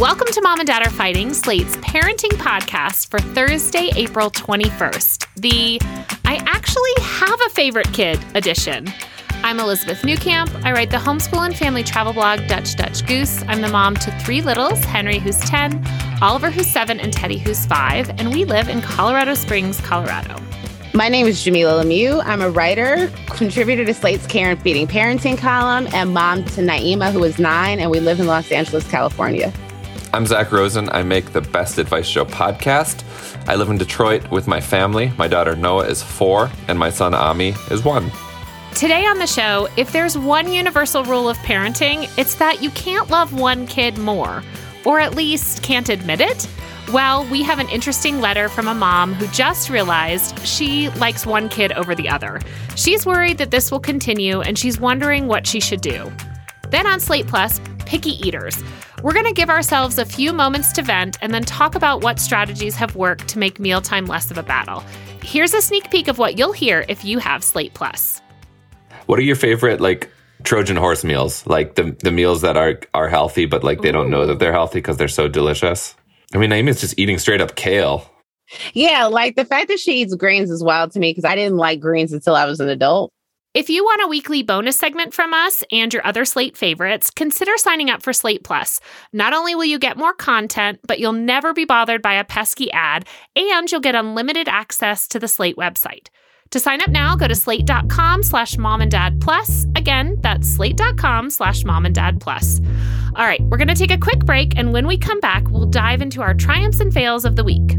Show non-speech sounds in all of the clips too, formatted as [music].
Welcome to Mom and Dad Are Fighting, Slate's parenting podcast for Thursday, April 21st, the I actually have a favorite kid edition. I'm Elizabeth Newcamp. I write the homeschool and family travel blog Dutch Dutch Goose. I'm the mom to three littles Henry, who's 10, Oliver, who's 7, and Teddy, who's 5, and we live in Colorado Springs, Colorado. My name is Jamilah Lemieux. I'm a writer, contributor to Slate's Care and Feeding Parenting column, and mom to Naima, who is nine, and we live in Los Angeles, California. I'm Zach Rosen. I make the Best Advice Show podcast. I live in Detroit with my family. My daughter Noah is four, and my son Ami is one. Today on the show, if there's one universal rule of parenting, it's that you can't love one kid more, or at least can't admit it. Well, we have an interesting letter from a mom who just realized she likes one kid over the other. She's worried that this will continue and she's wondering what she should do. Then on Slate Plus, picky eaters. We're going to give ourselves a few moments to vent and then talk about what strategies have worked to make mealtime less of a battle. Here's a sneak peek of what you'll hear if you have Slate Plus. What are your favorite like Trojan horse meals? Like the the meals that are are healthy, but like they don't know that they're healthy because they're so delicious. I mean, Naima's just eating straight up kale. Yeah, like the fact that she eats greens is wild to me because I didn't like greens until I was an adult. If you want a weekly bonus segment from us and your other Slate favorites, consider signing up for Slate Plus. Not only will you get more content, but you'll never be bothered by a pesky ad, and you'll get unlimited access to the Slate website. To sign up now, go to slate.com slash mom and dad plus. Again, that's slate.com slash mom and dad plus. All right, we're going to take a quick break, and when we come back, we'll dive into our triumphs and fails of the week.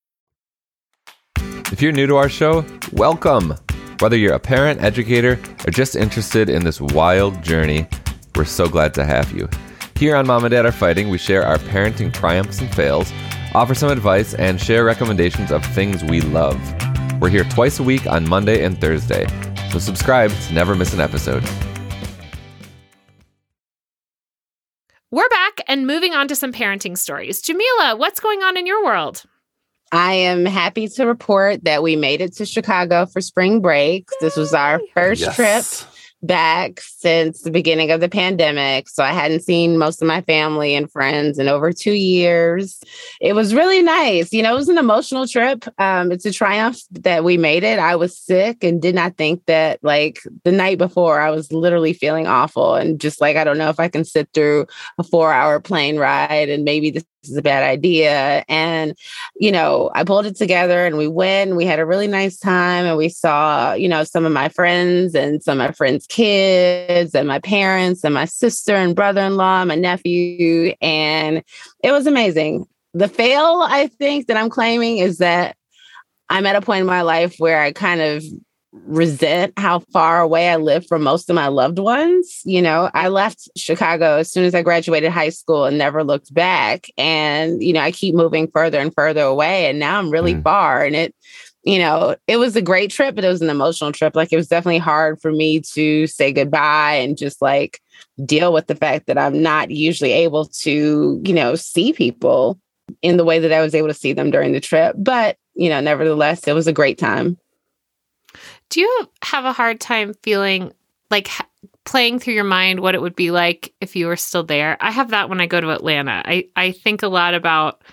If you're new to our show, welcome. Whether you're a parent, educator, or just interested in this wild journey, we're so glad to have you. Here on Mom and Dad Are Fighting, we share our parenting triumphs and fails, offer some advice, and share recommendations of things we love. We're here twice a week on Monday and Thursday, so subscribe to never miss an episode. We're back and moving on to some parenting stories. Jamilah, what's going on in your world? I am happy to report that we made it to Chicago for spring break. This was our first Yes. trip back since the beginning of the pandemic. So I hadn't seen most of my family and friends in over two years. It was really nice. You know, it was an emotional trip. Um, it's a triumph that we made it. I was sick and did not think that, like, the night before, I was literally feeling awful and just like, I don't know if I can sit through a four hour plane ride and maybe this is a bad idea. And, you know, I pulled it together and we went. And We had a really nice time and we saw, you know, some of my friends and some of my friends' kids and my parents and my sister and brother in law, my nephew. And it was amazing. The fail, I think, that I'm claiming is that I'm at a point in my life where I kind of resent how far away I live from most of my loved ones. You know, I left Chicago as soon as I graduated high school and never looked back. And, you know, I keep moving further and further away. And now I'm really Mm. far. And it you know, it was a great trip, but it was an emotional trip. Like it was definitely hard for me to say goodbye and just like deal with the fact that I'm not usually able to, you know, see people in the way that I was able to see them during the trip. But, you know, nevertheless, it was a great time. Do you have a hard time feeling like playing through your mind what it would be like if you were still there? I have that when I go to Atlanta. I, I think a lot about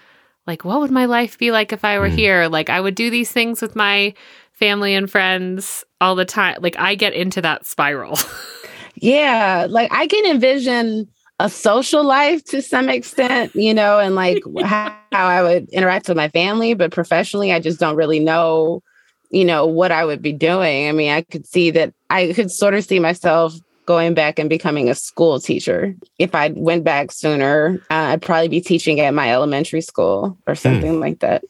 like what would my life be like if I were mm. here? Like I would do these things with my family and friends all the time. Like I get into that spiral. [laughs] yeah, like I can envision a social life to some extent, you know, and like how, how [laughs] I would interact with my family, but professionally I just don't really know, you know, what I would be doing. I mean, I could see that I could sort of see myself going back and becoming a school teacher. If I went back sooner, uh, I'd probably be teaching at my elementary school or hmm. something mm. like that.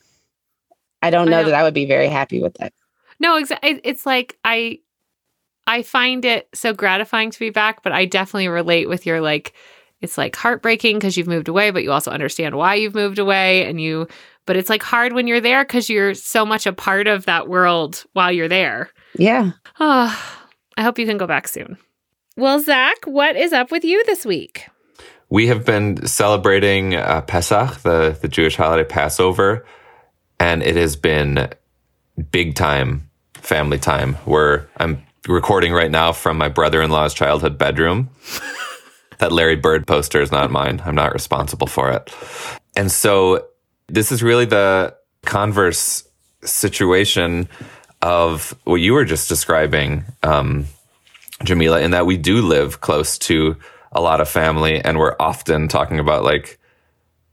I don't know, I that I would be very happy with that. No, exactly. It's like I, I find it so gratifying to be back, but I definitely relate with your like, it's like heartbreaking because you've moved away, but you also understand why you've moved away, and you. But it's like hard when you're there because you're so much a part of that world while you're there. Yeah. Oh, I hope you can go back soon. Well, Zach, what is up with you this week? We have been celebrating uh, Pesach, the, the Jewish holiday Passover, and it has been big time family time where I'm recording right now from my brother in law's childhood bedroom. [laughs] that Larry Bird poster is not mine. I'm not responsible for it. And so this is really the converse situation of what you were just describing. Um, Jamilah, in that we do live close to a lot of family and we're often talking about like,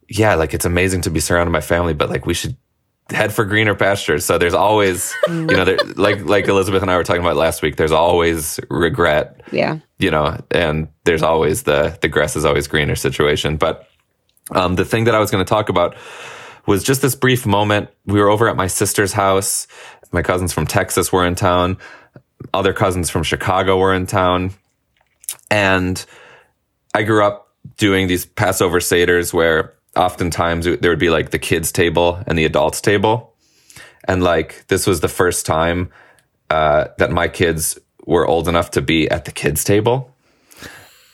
yeah, like it's amazing to be surrounded by family, but like we should head for greener pastures. So there's always, you know, there, like like Elizabeth and I were talking about last week. There's always regret. Yeah. You know, and there's always the the grass is always greener situation. But um, the thing that I was going to talk about was just this brief moment. We were over at my sister's house. My cousins from Texas were in town other cousins from Chicago were in town. And I grew up doing these Passover Seders where oftentimes there would be like the kids' table and the adults' table. And like this was the first time uh, that my kids were old enough to be at the kids' table.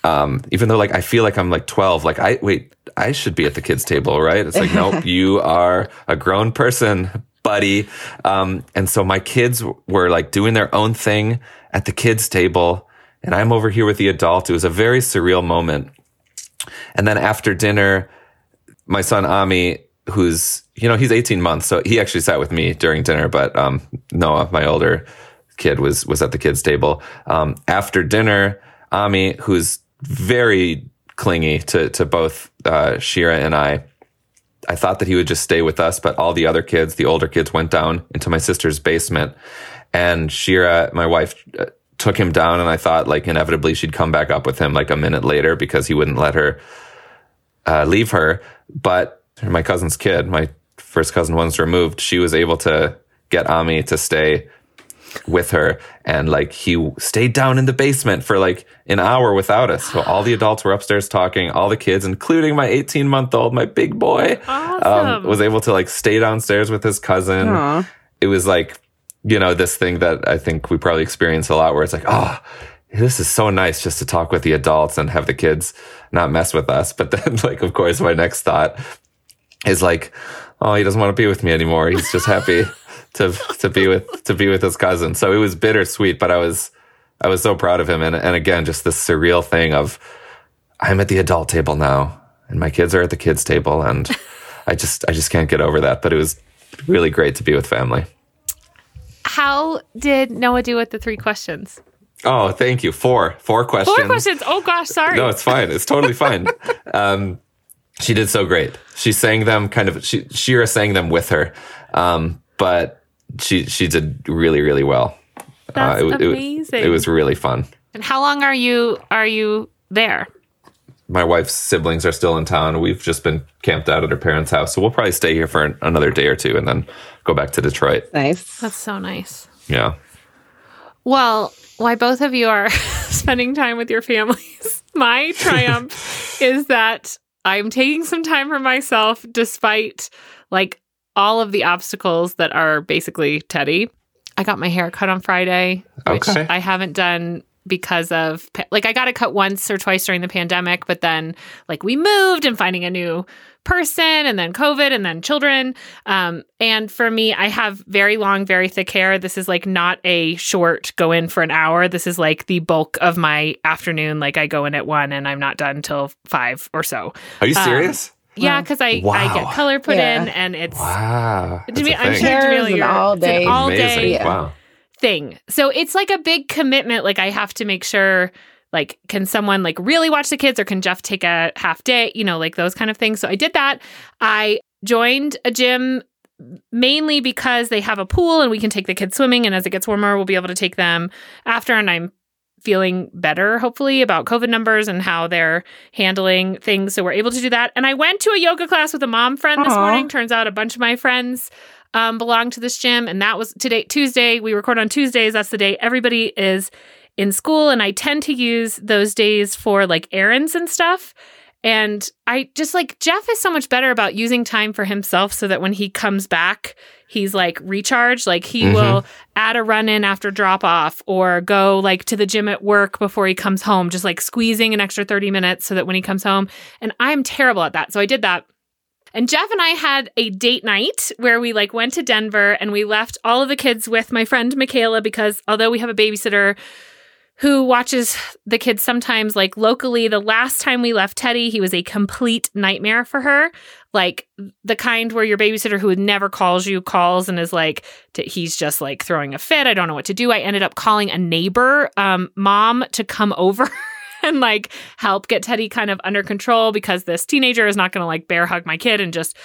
Um, even though like I feel like I'm like 12, like I wait, I should be at the kids' table, right? It's like, nope, [laughs] you are a grown person buddy. Um, and so my kids were like doing their own thing at the kids' table, and I'm over here with the adult. It was a very surreal moment. And then after dinner, my son Ami, who's you know he's 18 months, so he actually sat with me during dinner. But um, Noah, my older kid, was was at the kids' table. Um, after dinner, Ami, who's very clingy to to both uh, Shira and I, I thought that he would just stay with us, but all the other kids, the older kids, went down into my sister's basement. And Shira, my wife, uh, took him down, and I thought like inevitably she'd come back up with him like a minute later because he wouldn't let her uh, leave her. But my cousin's kid, my first cousin once removed, she was able to get Ami to stay with her. And like he stayed down in the basement for like an hour without us. So all the adults were upstairs talking all the kids including my 18 month old my big boy um, awesome. um, was able to like stay downstairs with his cousin. Aww. it was like you know this thing that i think we probably experience a lot where it's like oh this is so nice just to talk with the adults and have the kids not mess with us. But then [laughs] like of course my next thought is like oh he doesn't want to be with me anymore. He's just happy to to be with to be with his cousin. So it was bittersweet, but I was I was so proud of him. And and again, just this surreal thing of I'm at the adult table now, and my kids are at the kids table, and I just I just can't get over that. But it was really great to be with family. How did Noah do with the three questions? Oh, thank you. Four, four questions. Four questions. Oh gosh, sorry. No, it's fine. It's totally fine. [laughs] um, she did so great. She sang them kind of. She Shira sang them with her, um, but she she did really really well. Uh, That's uh, it, amazing. It, it was really fun. And how long are you are you there? My wife's siblings are still in town. We've just been camped out at her parents' house, so we'll probably stay here for another day or two, and then go back to Detroit. Nice. That's so nice. Yeah. Well, why both of you are [laughs] spending time with your families. [laughs] My triumph [laughs] is that I'm taking some time for myself despite like all of the obstacles that are basically Teddy. I got my hair cut on Friday, which Okay. I haven't done because of like I got it cut once or twice during the pandemic, but then like we moved and finding a new person and then COVID and then children. Um, and for me, I have very long, very thick hair. This is like not a short go in for an hour. This is like the bulk of my afternoon. Like I go in at one and I'm not done until five or so. Are you Um, serious? Yeah, because I, I get color put Yeah. in and it's wow. to That's me, a I'm sure it's really Jamilah, an all it's an day- all day Yeah. Wow. thing. So it's like a big commitment. Like I have to make sure, like, can someone like really watch the kids or can Jeff take a half day? You know, like those kind of things. So I did that. I joined a gym mainly because they have a pool and we can take the kids swimming. And as it gets warmer, we'll be able to take them after. And I'm feeling better, hopefully, about COVID numbers and how they're handling things. So we're able to do that. And I went to a yoga class with a mom friend this Aw. morning. Turns out a bunch of my friends um, belong to this gym. And that was today, Tuesday. We record on Tuesdays. That's the day everybody is in school. And I tend to use those days for like errands and stuff. And I just like Jeff is so much better about using time for himself so that when he comes back, he's like recharged. Like he Mhm. will add a run in after drop off or go like to the gym at work before he comes home, just like squeezing an extra 30 minutes so that when he comes home. And I'm terrible at that. So I did that. And Jeff and I had a date night where we like went to Denver and we left all of the kids with my friend Michaela because although we have a babysitter who watches the kids sometimes like locally, the last time we left Teddy, he was a complete nightmare for her. Like the kind where your babysitter who never calls you calls and is like he's just like throwing a fit. I don't know what to do. I ended up calling a neighbor um mom to come [laughs] over and like help get Teddy kind of under control because this teenager is not going to like bear hug my kid and just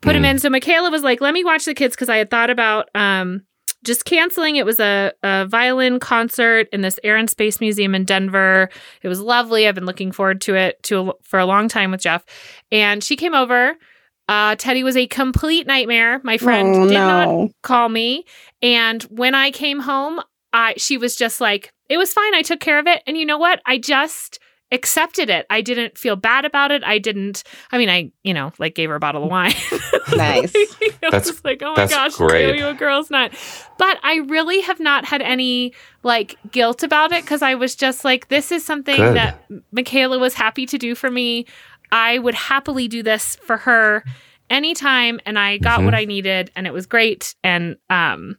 put him Mm. in. So Michaela was like, "Let me watch the kids" because I had thought about um just canceling. It was a, a violin concert in this Air and Space Museum in Denver. It was lovely. I've been looking forward to it to for a long time with Jeff. And she came over. Uh, Teddy was a complete nightmare. My friend Oh, did not call me. And when I came home, I she was just like, it was fine. I took care of it. And you know what? I just accepted it. I didn't feel bad about it. I didn't I mean, I, you know, like gave her a bottle of wine. [laughs] Nice. [laughs] it That's- was like, oh my that's gosh, great. you a girl's night. But I really have not had any like guilt about it because I was just like, this is something Good. that Michaela was happy to do for me. I would happily do this for her anytime and I got Mhm. what I needed and it was great. And um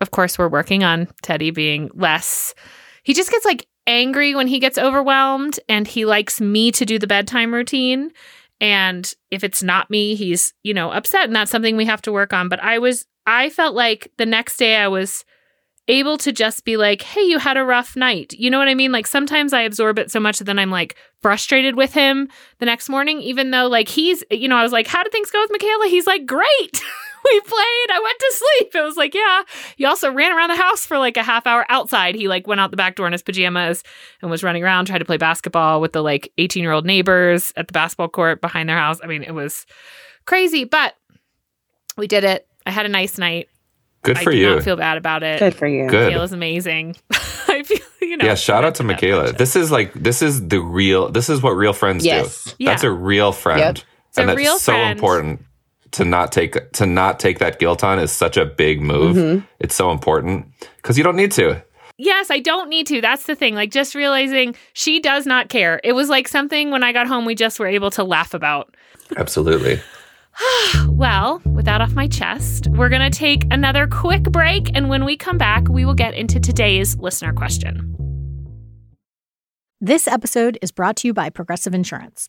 of course we're working on Teddy being less he just gets like angry when he gets overwhelmed and he likes me to do the bedtime routine. And if it's not me, he's, you know, upset. And that's something we have to work on. But I was, I felt like the next day I was able to just be like, hey, you had a rough night. You know what I mean? Like sometimes I absorb it so much that then I'm like frustrated with him the next morning, even though like he's, you know, I was like, how did things go with Michaela? He's like, great. [laughs] [laughs] we played. I went to sleep. It was like, yeah. He also ran around the house for like a half hour outside. He like went out the back door in his pajamas and was running around, tried to play basketball with the like 18 year old neighbors at the basketball court behind their house. I mean, it was crazy, but we did it. I had a nice night. Good I for do you. not feel bad about it. Good for you. Good. Michaela's amazing. [laughs] I feel, you know. yeah, shout out to Michaela. This is like this is the real. This is what real friends Yes. do. Yeah. That's a real friend, Yep. It's and that's real so friend. important to not take to not take that guilt on is such a big move. Mhm. It's so important because you don't need to. Yes, I don't need to. That's the thing. Like just realizing she does not care. It was like something when I got home we just were able to laugh about. Absolutely. [sighs] Well, with that off my chest, we're going to take another quick break and when we come back, we will get into today's listener question. This episode is brought to you by Progressive Insurance.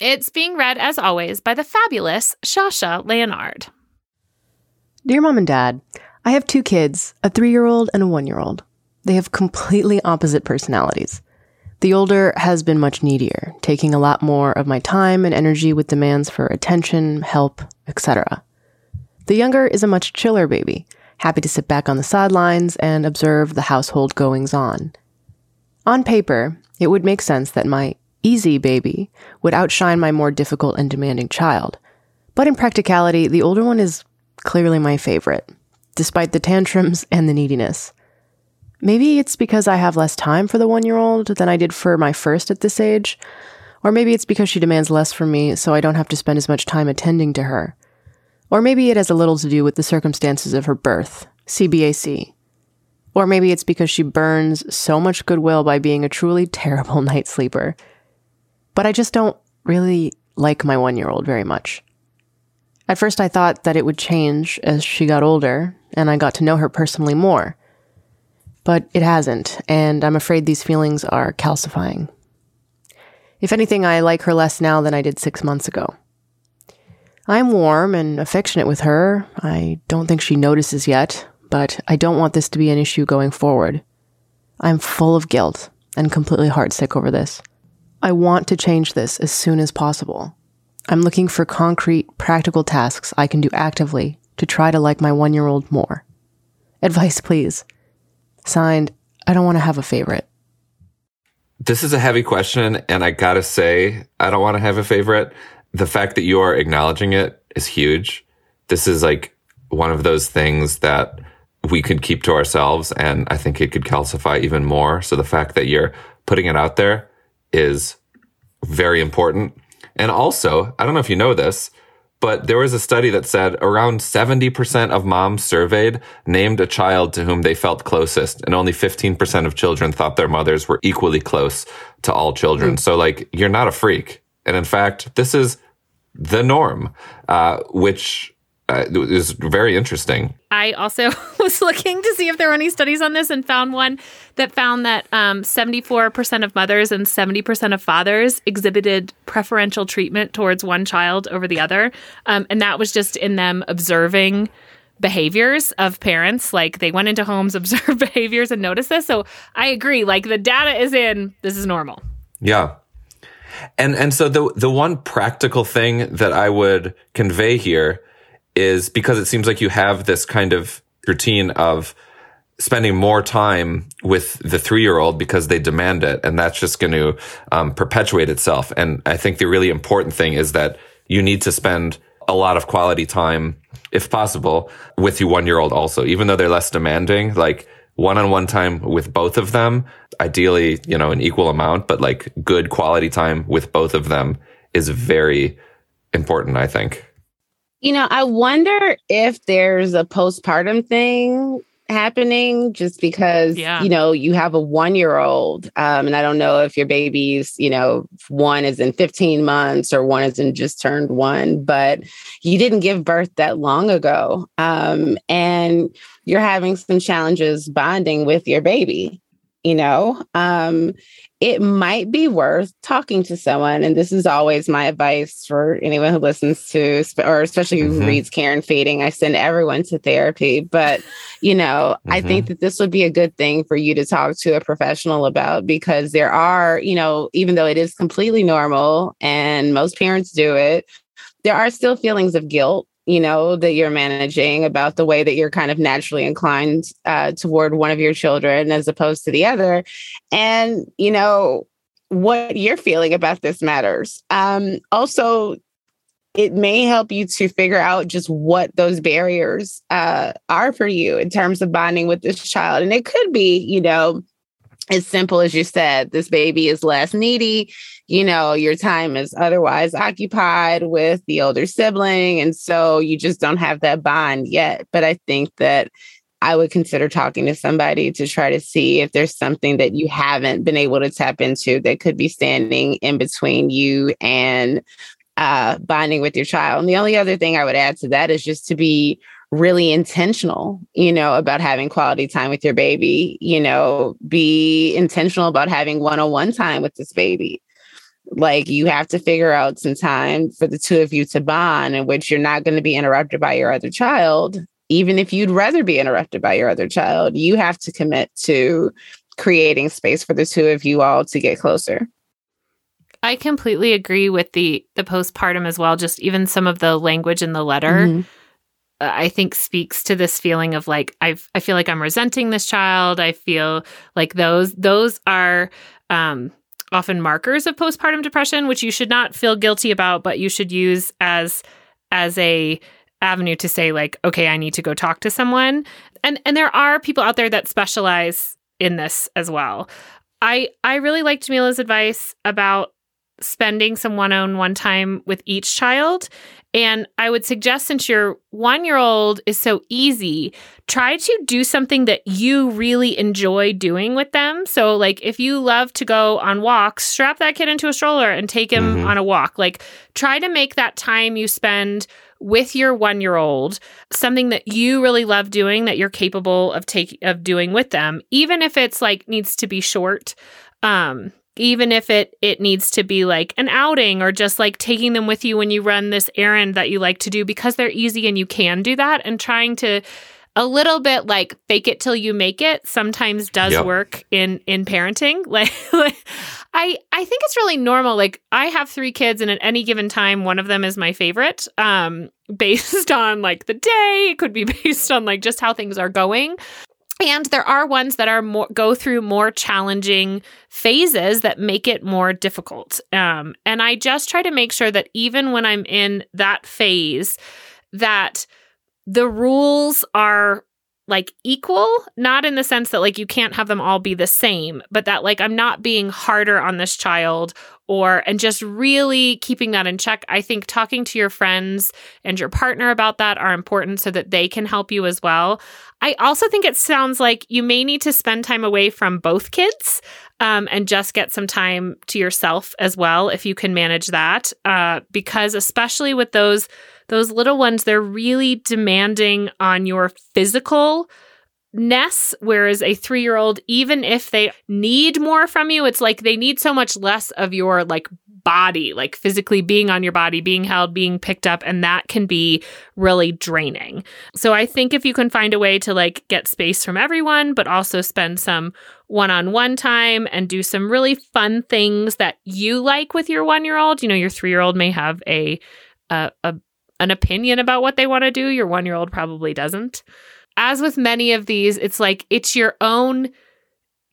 It's being read, as always, by the fabulous Shasha Leonard. Dear Mom and Dad, I have two kids, a three year old and a one year old. They have completely opposite personalities. The older has been much needier, taking a lot more of my time and energy with demands for attention, help, etc. The younger is a much chiller baby, happy to sit back on the sidelines and observe the household goings on. On paper, it would make sense that my easy baby would outshine my more difficult and demanding child. But in practicality, the older one is clearly my favorite, despite the tantrums and the neediness. Maybe it's because I have less time for the one year old than I did for my first at this age. Or maybe it's because she demands less from me, so I don't have to spend as much time attending to her. Or maybe it has a little to do with the circumstances of her birth, CBAC. Or maybe it's because she burns so much goodwill by being a truly terrible [laughs] night sleeper. But I just don't really like my one year old very much. At first, I thought that it would change as she got older and I got to know her personally more. But it hasn't, and I'm afraid these feelings are calcifying. If anything, I like her less now than I did six months ago. I'm warm and affectionate with her. I don't think she notices yet, but I don't want this to be an issue going forward. I'm full of guilt and completely heartsick over this. I want to change this as soon as possible. I'm looking for concrete, practical tasks I can do actively to try to like my one year old more. Advice, please. Signed, I don't want to have a favorite. This is a heavy question, and I gotta say, I don't want to have a favorite. The fact that you are acknowledging it is huge. This is like one of those things that we could keep to ourselves, and I think it could calcify even more. So the fact that you're putting it out there is very important. And also, I don't know if you know this, but there was a study that said around 70% of moms surveyed named a child to whom they felt closest, and only 15% of children thought their mothers were equally close to all children. Mm. So, like, you're not a freak. And in fact, this is the norm, uh, which uh, it was very interesting. I also [laughs] was looking to see if there were any studies on this and found one that found that um, 74% of mothers and 70% of fathers exhibited preferential treatment towards one child over the other. Um, and that was just in them observing behaviors of parents. Like they went into homes, [laughs] observed behaviors, and noticed this. So I agree. Like the data is in, this is normal. Yeah. And and so the the one practical thing that I would convey here is because it seems like you have this kind of routine of spending more time with the three year old because they demand it. And that's just going to um, perpetuate itself. And I think the really important thing is that you need to spend a lot of quality time, if possible, with your one year old also, even though they're less demanding, like one on one time with both of them, ideally, you know, an equal amount, but like good quality time with both of them is very important, I think. You know, I wonder if there's a postpartum thing happening just because yeah. you know you have a one year old um, and i don't know if your baby's you know one is in 15 months or one is in just turned one but you didn't give birth that long ago um, and you're having some challenges bonding with your baby you know um, it might be worth talking to someone. And this is always my advice for anyone who listens to, or especially who mm-hmm. reads Care and Feeding. I send everyone to therapy. But, you know, mm-hmm. I think that this would be a good thing for you to talk to a professional about because there are, you know, even though it is completely normal and most parents do it, there are still feelings of guilt you know that you're managing about the way that you're kind of naturally inclined uh, toward one of your children as opposed to the other and you know what you're feeling about this matters. Um, also, it may help you to figure out just what those barriers uh, are for you in terms of bonding with this child. And it could be, you know, as simple as you said, this baby is less needy. You know, your time is otherwise occupied with the older sibling. And so you just don't have that bond yet. But I think that I would consider talking to somebody to try to see if there's something that you haven't been able to tap into that could be standing in between you and uh, bonding with your child. And the only other thing I would add to that is just to be really intentional, you know, about having quality time with your baby, you know, be intentional about having one on one time with this baby. Like you have to figure out some time for the two of you to bond in which you're not going to be interrupted by your other child. Even if you'd rather be interrupted by your other child, you have to commit to creating space for the two of you all to get closer. I completely agree with the the postpartum as well. Just even some of the language in the letter, mm-hmm. uh, I think speaks to this feeling of like I I feel like I'm resenting this child. I feel like those those are um, often markers of postpartum depression, which you should not feel guilty about, but you should use as as a avenue to say like, okay, I need to go talk to someone. And and there are people out there that specialize in this as well. I I really liked Mila's advice about spending some one on one time with each child. And I would suggest, since your one year old is so easy, try to do something that you really enjoy doing with them. So, like, if you love to go on walks, strap that kid into a stroller and take him mm-hmm. on a walk. Like, try to make that time you spend with your one year old something that you really love doing that you're capable of taking of doing with them even if it's like needs to be short um even if it it needs to be like an outing or just like taking them with you when you run this errand that you like to do because they're easy and you can do that. And trying to a little bit like fake it till you make it sometimes does yep. work in in parenting. Like, [laughs] like i i think it's really normal. Like i have three kids and at any given time one of them is my favorite um [laughs] based on like the day. It could be [laughs] based on like just how things are going and there are ones that are more go through more challenging phases that make it more difficult. Um, and i just try to make sure that even when i'm in that phase that the rules are like equal, not in the sense that like you can't have them all be the same, but that like I'm not being harder on this child or and just really keeping that in check. I think talking to your friends and your partner about that are important so that they can help you as well. I also think it sounds like you may need to spend time away from both kids um, and just get some time to yourself as well if you can manage that. Uh, because especially with those those little ones, they're really demanding on your physical ness whereas a 3-year-old even if they need more from you it's like they need so much less of your like body like physically being on your body being held being picked up and that can be really draining so i think if you can find a way to like get space from everyone but also spend some one-on-one time and do some really fun things that you like with your 1-year-old you know your 3-year-old may have a a, a an opinion about what they want to do. Your one year old probably doesn't. As with many of these, it's like it's your own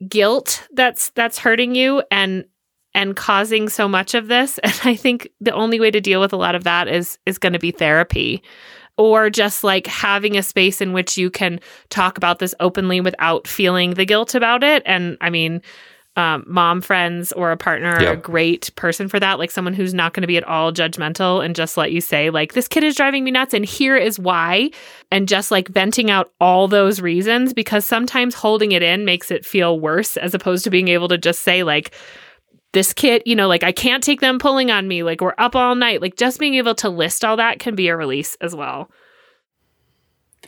guilt that's that's hurting you and and causing so much of this. [laughs] And i think the only way to deal with a lot of that is is going to be therapy or just like having a space in which you can talk about this openly without feeling the guilt about it. And i mean um, mom friends or a partner are a great person for that. Like someone who's not going to be at all judgmental and just let you say, like, this kid is driving me nuts and here is why. And just like venting out all those reasons because sometimes holding it in makes it feel worse as opposed to being able to just say, like, this kid, you know, like I can't take them pulling on me. Like we're up all night. Like just being able to list all that can be a release as well.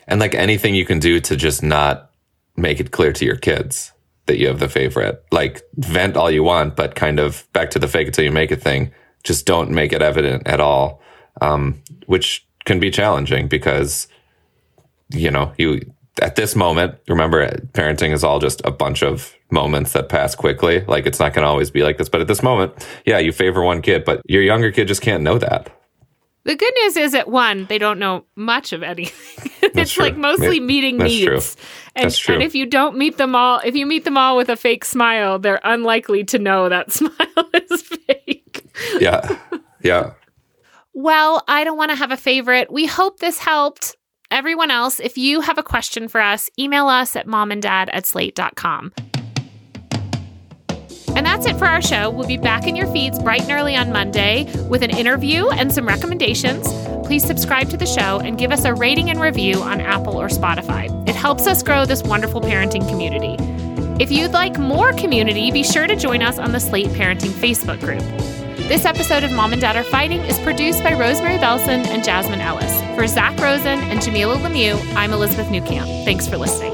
And like anything you can do to just not make it clear to your kids that you have the favorite. Like vent all you want, but kind of back to the fake until you make it thing. Just don't make it evident at all, um, which can be challenging because you know you at this moment. Remember, parenting is all just a bunch of moments that pass quickly. Like it's not going to always be like this, but at this moment, yeah, you favor one kid, but your younger kid just can't know that. The good news is that one, they don't know much of anything. [laughs] it's true. like mostly Yeah, meeting that's true. And, That's true. and if you don't meet them all, if you meet them all with a fake smile, they're unlikely to know that [laughs] smile is fake. Yeah. Yeah. Well, I don't want to have a favorite. We hope this helped. Everyone else, if you have a question for us, email us at momanddad at slate.com. And that's it for our show. We'll be back in your feeds bright and early on Monday with an interview and some recommendations. Please subscribe to the show and give us a rating and review on Apple or Spotify. It helps us grow this wonderful parenting community. If you'd like more community, be sure to join us on the Slate Parenting Facebook group. This episode of Mom and Dad Are Fighting is produced by Rosemary Belson and Jasmine Ellis. For Zach Rosen and Jamilah Lemieux, I'm Elizabeth Newcamp. Thanks for listening.